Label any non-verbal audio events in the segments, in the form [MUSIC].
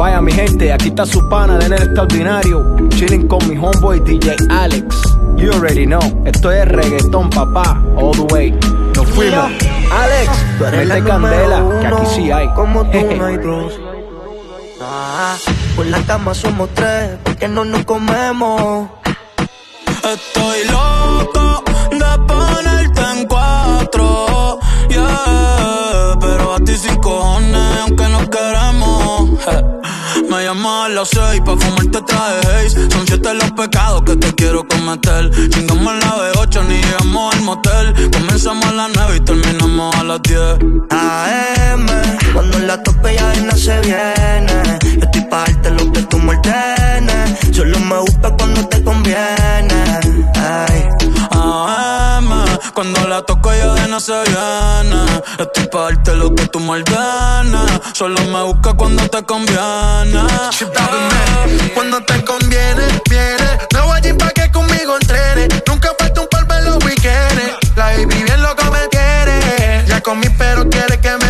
Vaya mi gente, aquí está su pana de nene extraordinario. Chilling con mi homeboy DJ Alex. You already know, esto es reggaetón, papá, all the way. Nos fuimos. Alex, mete candela, que aquí sí hay. Como tú no hay dos. Ah, por la cama somos tres, porque no nos comemos. Estoy loco de ponerte en cuatro, yeah. Pero a ti sin cojones, aunque no queremos. Me llamas a las seis pa' fumarte traje haze Son siete los pecados que te quiero cometer. Chingamos la B8, ni llegamos al motel. Comenzamos a las nueve y terminamos a las diez. AM, cuando la tope ya no se viene. Yo estoy pa' darte lo que tú me ordenes. Solo me gusta cuando te conviene. Ay. Cuando la toco ya de no se viene Estoy pa' darte lo que tú me ordenes Solo me busca cuando te conviene cuando te conviene, viene. No voy allí pa' que conmigo entrene. Nunca falta un par de los weekends. La baby bien loco me tiene. Ya comí, pero quiere que me.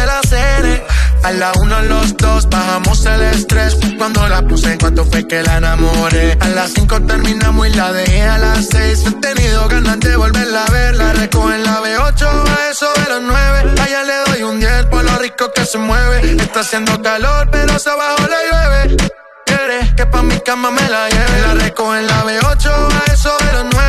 A la uno, los dos, bajamos el estrés. Cuando la puse, en cuanto fue que la enamoré. A las cinco terminamos y la dejé a las seis. He tenido ganas de volverla a ver. La recojo en la B8, a eso de las nueve. Allá le doy un 10 por lo rico que se mueve. Está haciendo calor, pero se abajo le llueve. Quiere que pa' mi cama me la lleve. La recojo en la B8, a eso de las nueve.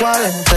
Esta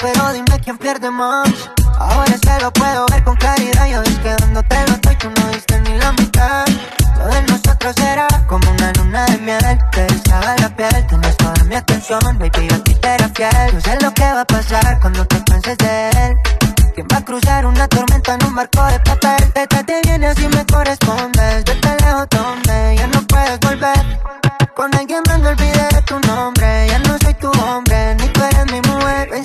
pero dime quién pierde más. Ahora se lo puedo ver con claridad, yo que dándote lo estoy, tú no diste ni la mitad. Lo de nosotros era como una luna de miel, te erizaba la piel, tenías toda mi atención, baby, a ti te era fiel. Yo sé lo que va a pasar cuando te canses de él. ¿Quién va a cruzar una tormenta en un barco de papel? Detrás te vienes y me correspondes. Yo te lejos donde ya no puedes volver. Con alguien más me olvidé tu nombre. Ya no soy tu hombre,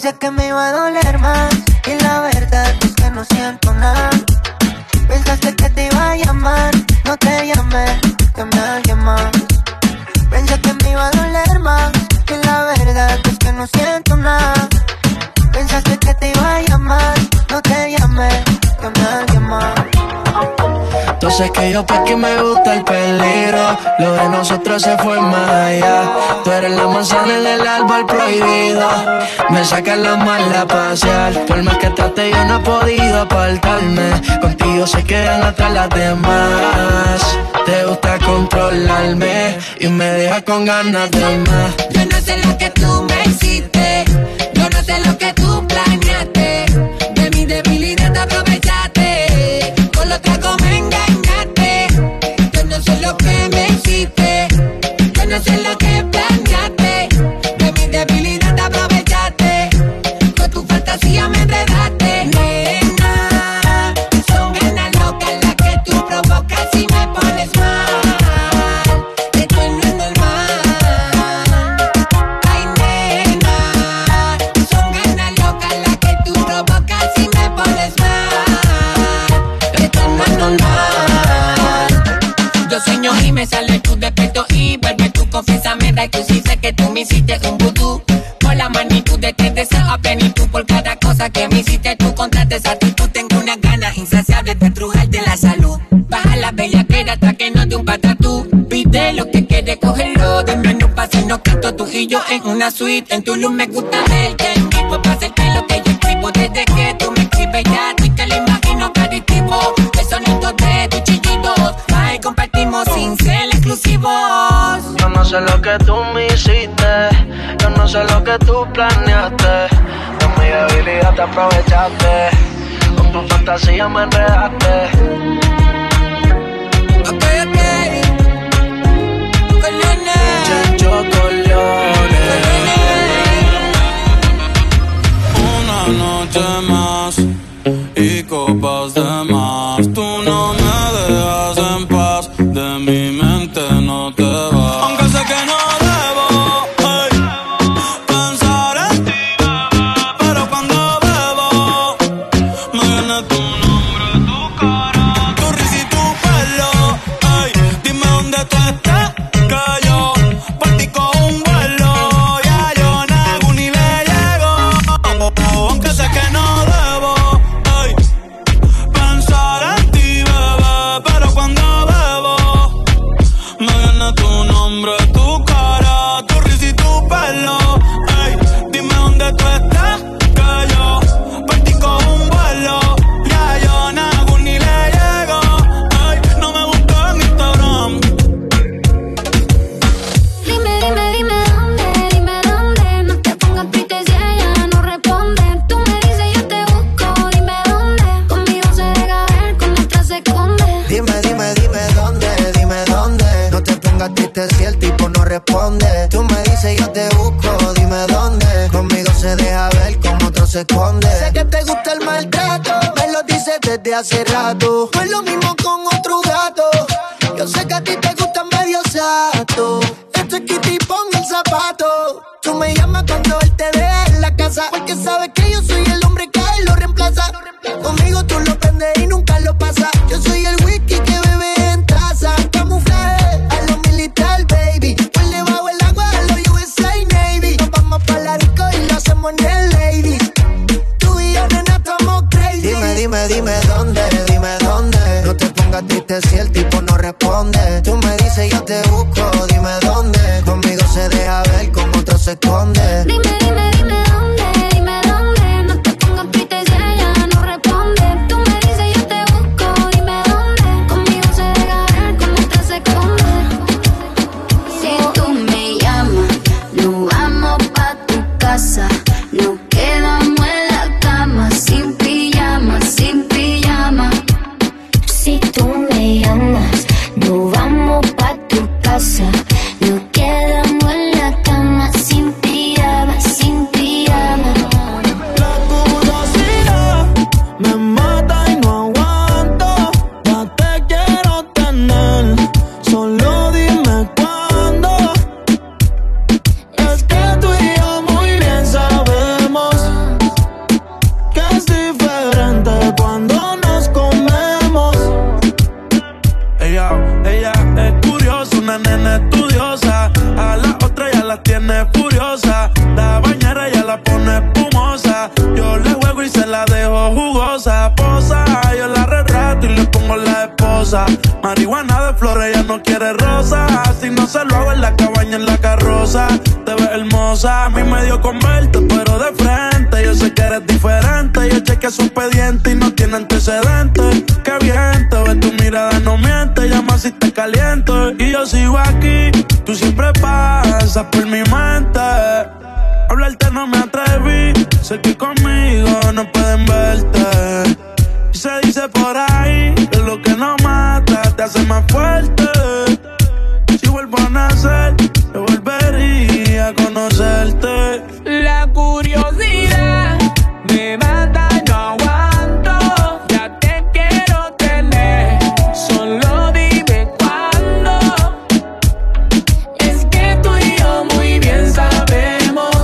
Pensé que me iba a doler más. Y la verdad es que no siento nada. Pensaste que te iba a llamar, no te llamé, que me alguien más. Pensé que me iba a doler Entonces que yo pa' que me gusta el peligro Lo de nosotros se fue más allá Tú eres la manzana en el árbol prohibido Me sacas la mala a pasear Por más que trate yo no he podido apartarme Contigo se quedan atrás las demás Te gusta controlarme Y me deja con ganas de más Yo no sé lo que tú me hiciste. Yo no sé lo que tú planeaste. De mi debilidad te aprovechaste. Con me engañaste. Lo que me hiciste. Yo no sé lo y yo en una suite. En tu luz me gusta verte en vivo para hacerte lo que yo escribo desde que tú me escribes ya que imagino caritivo. El sonido de tu chillido, ay compartimos sin ser exclusivos. Yo no sé lo que tú me hiciste Yo no sé lo que tú planeaste De mi debilidad te aprovechaste Con tu fantasía me enredaste Ok, ok. Colone. Noche más y copas de más. Se esconde. Sé que te gusta el maltrato, me lo dices desde hace rato. No es lo mismo con otro gato. Yo sé que a ti te gustan medio sato. Esto es Kitty, pon el zapato. Tú me llamas cuando él te deja en la casa. Porque sabes que yo soy el esconde. Con verte, pero de frente. Yo sé que eres diferente. Yo chequeé su expediente y no tiene antecedentes. Qué bien, te ves tu mirada, no miente. Llama si te caliento. Y yo sigo aquí, tú siempre pasas por mi mente. Hablarte no me atreví, sé que conmigo no pueden verte. Y se dice por ahí que lo que no mata te hace más fuerte. Si vuelvo a nacer, yo volvería a conocerte. La curiosidad me mata, no aguanto. Ya te quiero tener, solo dime cuándo. Es que tú y yo muy bien sabemos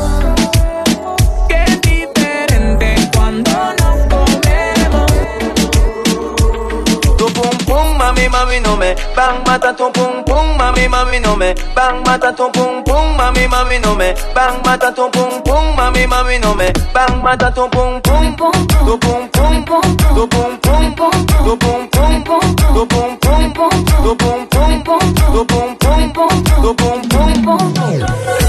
que es diferente cuando nos comemos. Tu pum pum, mami, mami, no me bang mata tu pum pum, mami, mami, no me bang mata tu pum pum, mami, mami, no me bang mata tu pum pum, mami, mami, no me bang mata tu pum pum, tu pum pum, tu pum pum, tu pum pum, tu pum pum, tu pum pum, tu pum pum, tu pum pum. Ronca,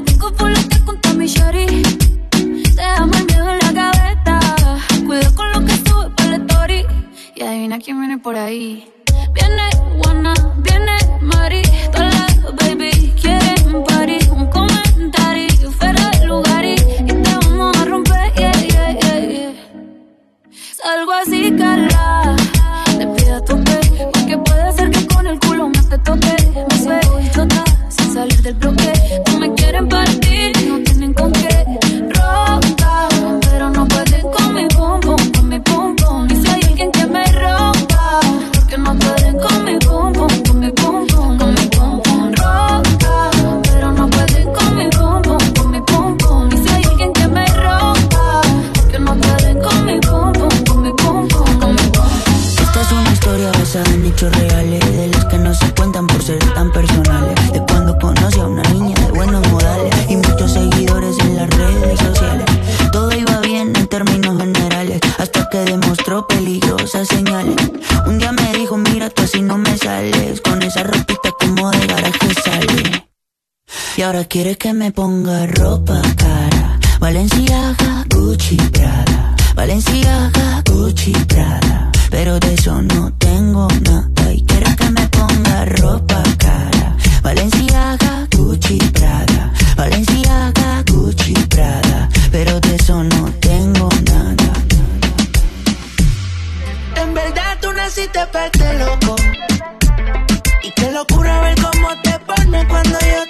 la tengo por la que con mi shari. Déjame el miedo en la gaveta, cuida con lo que sube por la story. Y adivina quién viene por ahí. Viene Juana, viene Mari, las baby quieren party, un comentario fuera del lugar y, y te vamos a romper, yeah, yeah, yeah, yeah. Salgo así, Carla, Y ahora quiere que me ponga ropa cara. Valenciaga, Gucci, Prada. Valenciaga, Gucci, Prada. Pero de eso no tengo nada. Y quiere que me ponga ropa cara. Valenciaga, Gucci, Prada. Valenciaga, Gucci, Prada. Pero de eso no tengo nada. En verdad tú naciste para este loco. Y qué locura ver cómo te pones cuando yo te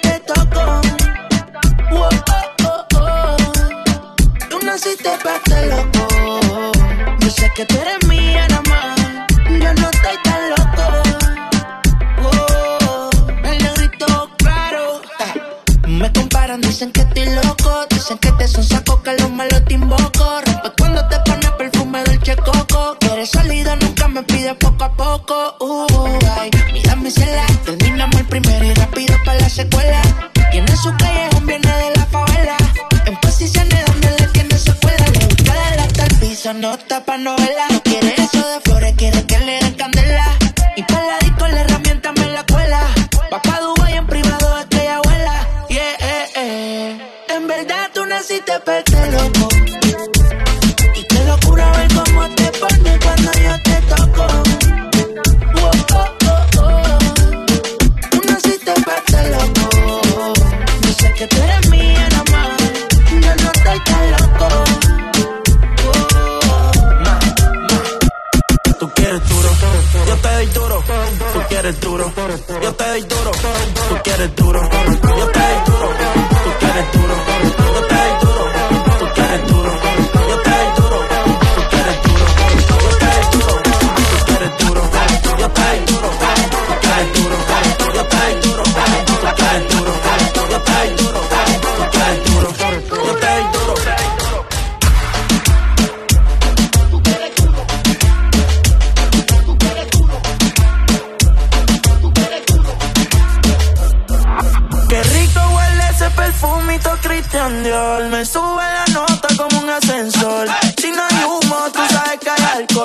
Para este loco. Yo sé que tú eres mía nada. Yo no estoy tan loco. Oh, el negrito claro. Ah, Me comparan, dicen que estoy loco. Dicen que te son saco, que los malos Τα πανών. Duro, yo te doy duro. Tú quieres duro,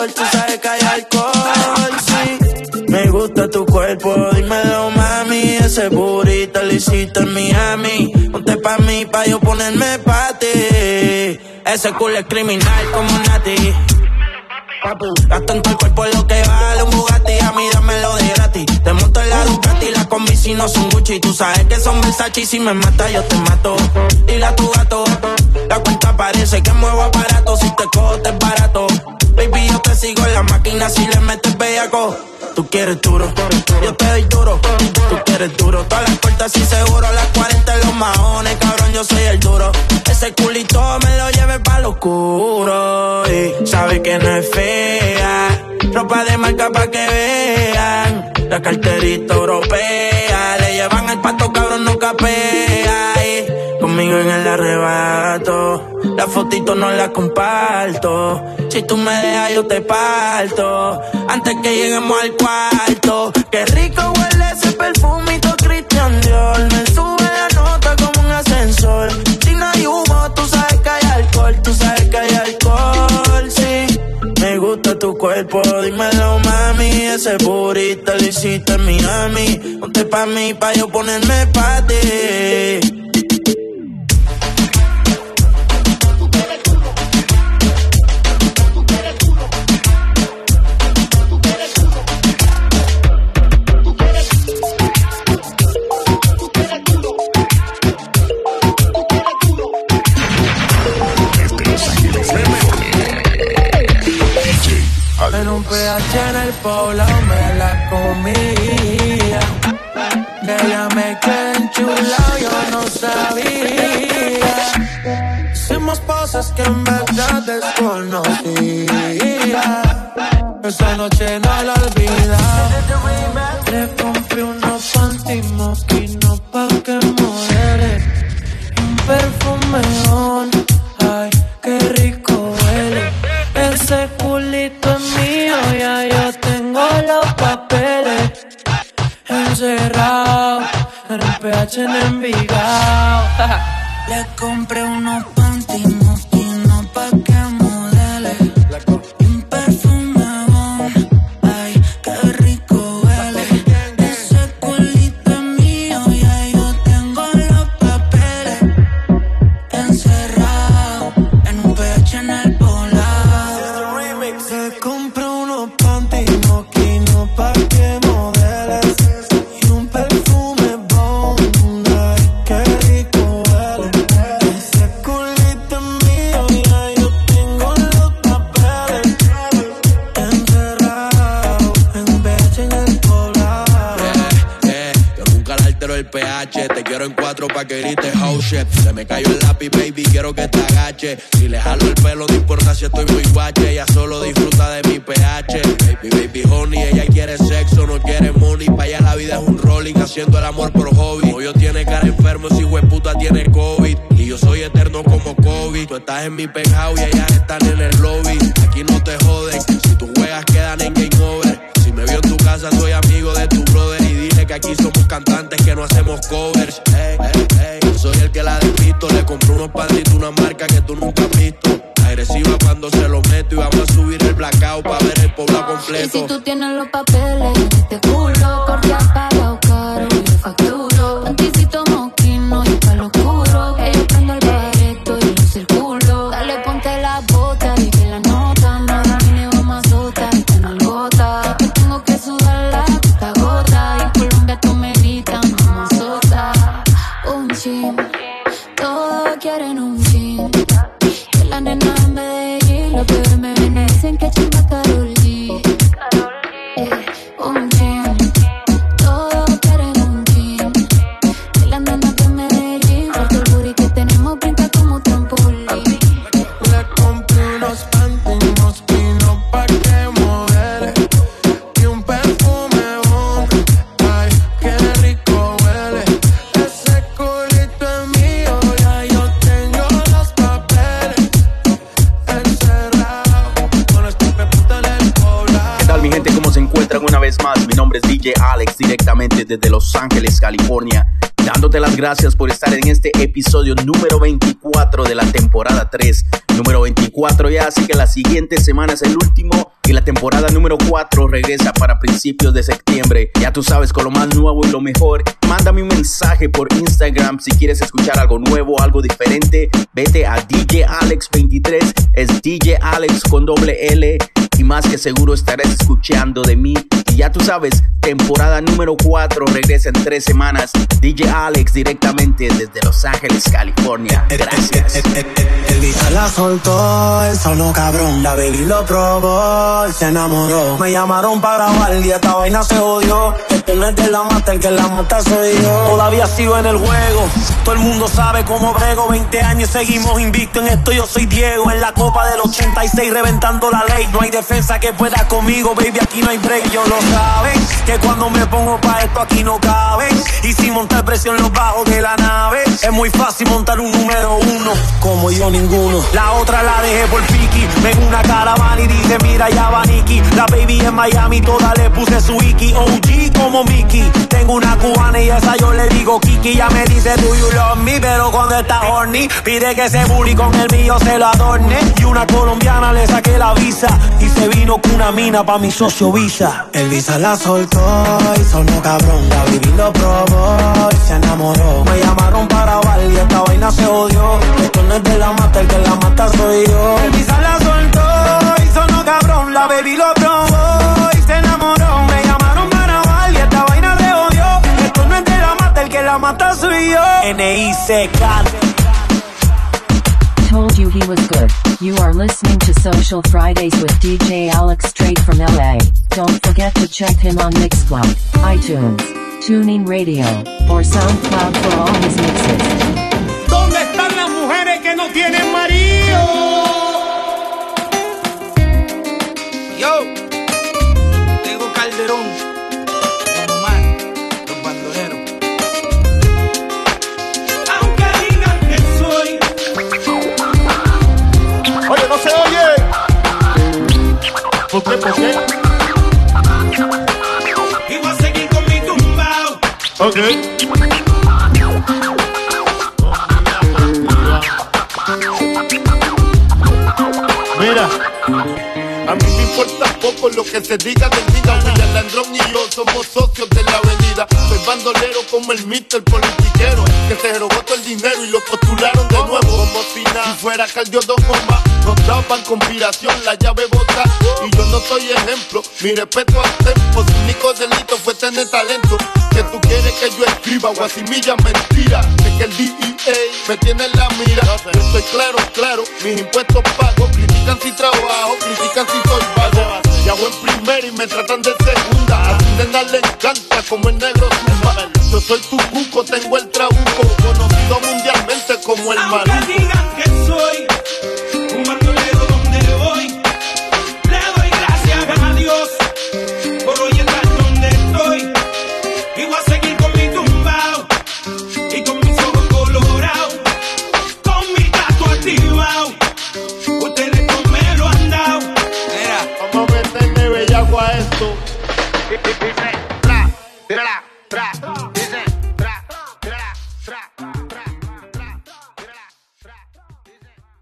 Tú sabes que hay alcohol, sí. Me gusta tu cuerpo, dímelo mami Ese burrito lo hiciste en Miami. Ponte pa' mí, pa' yo ponerme pa' ti. Ese culo es criminal como Nati. Gasto en el cuerpo lo que vale un Bugatti A mí combi si no son Gucci Tú sabes que son Versace y si me mata yo te mato Dile a tu gato La cuenta parece que muevo aparato Si te cojo te es barato Baby yo te sigo en la máquina Si le metes bellaco Tú quieres duro, yo te doy duro. Tú quieres duro, todas las puertas y seguro. Las 40 en los maones, cabrón, yo soy el duro. Ese culito me lo lleve pa' lo oscuro. Y sabe que no es fea. Ropa de marca pa' que vean. La carterita europea. Le llevan el pato, cabrón, no capea. Y conmigo en el arrebato. La fotito no la comparto. Si tú me dejas, yo te parto. Antes que lleguemos al cuarto. Qué rico huele ese perfumito Christian Dior. Me sube la nota como un ascensor. Si no hay humo, tú sabes que hay alcohol. Tú sabes que hay alcohol, sí. Me gusta tu cuerpo, dímelo Ese burrito lo hiciste en Miami. Ponte pa' mí, pa' yo ponerme pa' ti. Poblado me la comía. Que ella me quedé enchulado, yo no sabía. Hicimos cosas que en verdad desconocía. Esa noche no la olvida. Un PH en Envigado. [LAUGHS] Le compré unos panty moquinos pa' que oh. Se me cayó el lápiz, baby, quiero que te agache. Si le jalo el pelo, no importa si estoy muy guache. Ella solo disfruta de mi pH. Baby, baby, honey, ella quiere sexo, no quiere money. Pa' allá la vida es un rolling, haciendo el amor por hobby. Hoyo tiene cara enfermo, si puta tiene COVID. Y yo soy eterno como COVID. Tú estás en mi penthouse y ellas están en el lobby. Aquí no te joden, si tus juegas quedan en game over. Si me vio en tu casa, soy amigo de tu brother. Y dile que aquí somos cantantes que no hacemos covers. Que la despisto. Le compré unos panditos, una marca que tú nunca has visto. Agresiva cuando se lo meto y vamos a subir el blackout para ver el pueblo Y completo. si tú tienes los papeles, te culo, corte apagado, caro, y yo vez más? Mi nombre es DJ Alex directamente desde Los Ángeles, California. Dándote las gracias por estar en este episodio número 24 de la temporada 3. Número 24 ya, así que la siguiente semana es el último y la temporada número 4 regresa para principios de septiembre. Ya tú sabes, con lo más nuevo y lo mejor. Mándame un mensaje por Instagram si quieres escuchar algo nuevo, algo diferente. Vete a DJ Alex23, es DJ Alex con doble L y más que seguro estarás escuchando de mí. Ya tú sabes, temporada número 4 regresa en tres semanas. DJ Alex directamente desde Los Ángeles, California. Gracias. El Visa la soltó, el solo cabrón. La baby lo probó, y se enamoró. Me llamaron para grabar y esta vaina se odió. Este no es de la mata, el que la mata soy yo. Todavía sigo en el juego, todo el mundo sabe cómo brego. 20 años seguimos invicto en esto. Yo soy Diego, en la copa del 86 reventando la ley. No hay defensa que pueda conmigo, baby, aquí no hay break. Yo lo saben, que cuando me pongo pa' esto aquí no caben. Y sin montar presión los bajos de la nave. Es muy fácil montar un número uno, como yo ninguno. La otra la dejé por Piki, ven una caravana y dice mira ya va Nicky. La baby en Miami, toda le puse su Iki. OG como Mickey, tengo una cubana y esa yo le digo Kiki. Ya me dice do you love me, pero cuando está horny, pide que ese booty con el mío se lo adorne. Y una colombiana le saqué la visa y se vino con una mina pa' mi socio Visa. Visa la soltó y sonó cabrón. La baby lo probó y se enamoró. Me llamaron para grabar y esta vaina se odió. Esto no es de la mata, el que la mata soy yo. El Visa la soltó y sonó cabrón. La baby lo probó y se enamoró. Me llamaron para grabar y esta vaina se odió. Esto no es de la mata, el que la mata soy yo. N.I.C.K. Told you he was good. You are listening to Social Fridays with DJ him on Mixcloud, iTunes, Tuning Radio, or SoundCloud for all his mixes. Mira, a mí me importa poco lo que se diga del diga. William Landrón y yo somos socios de la avenida. Soy bandolero como el mister politiquero que se robó todo el dinero y lo postularon de nuevo. Como si nada, si fuera Caldio Dos Bombas, nos daban conspiración, la llave bota. Y yo no soy ejemplo, mi respeto al tempo. Su único delito fue tener talento. Que yo escriba guasimilla mentira. Es que el DEA me tiene en la mira. Yo estoy claro, claro, mis impuestos pago. Critican si trabajo, critican si soy vago. Y hago en primera y me tratan de segunda. A tu nena le encanta como el negro zumba. Yo soy tu cuco, tengo el trabuco. Conocido mundialmente como el maluco. digan que soy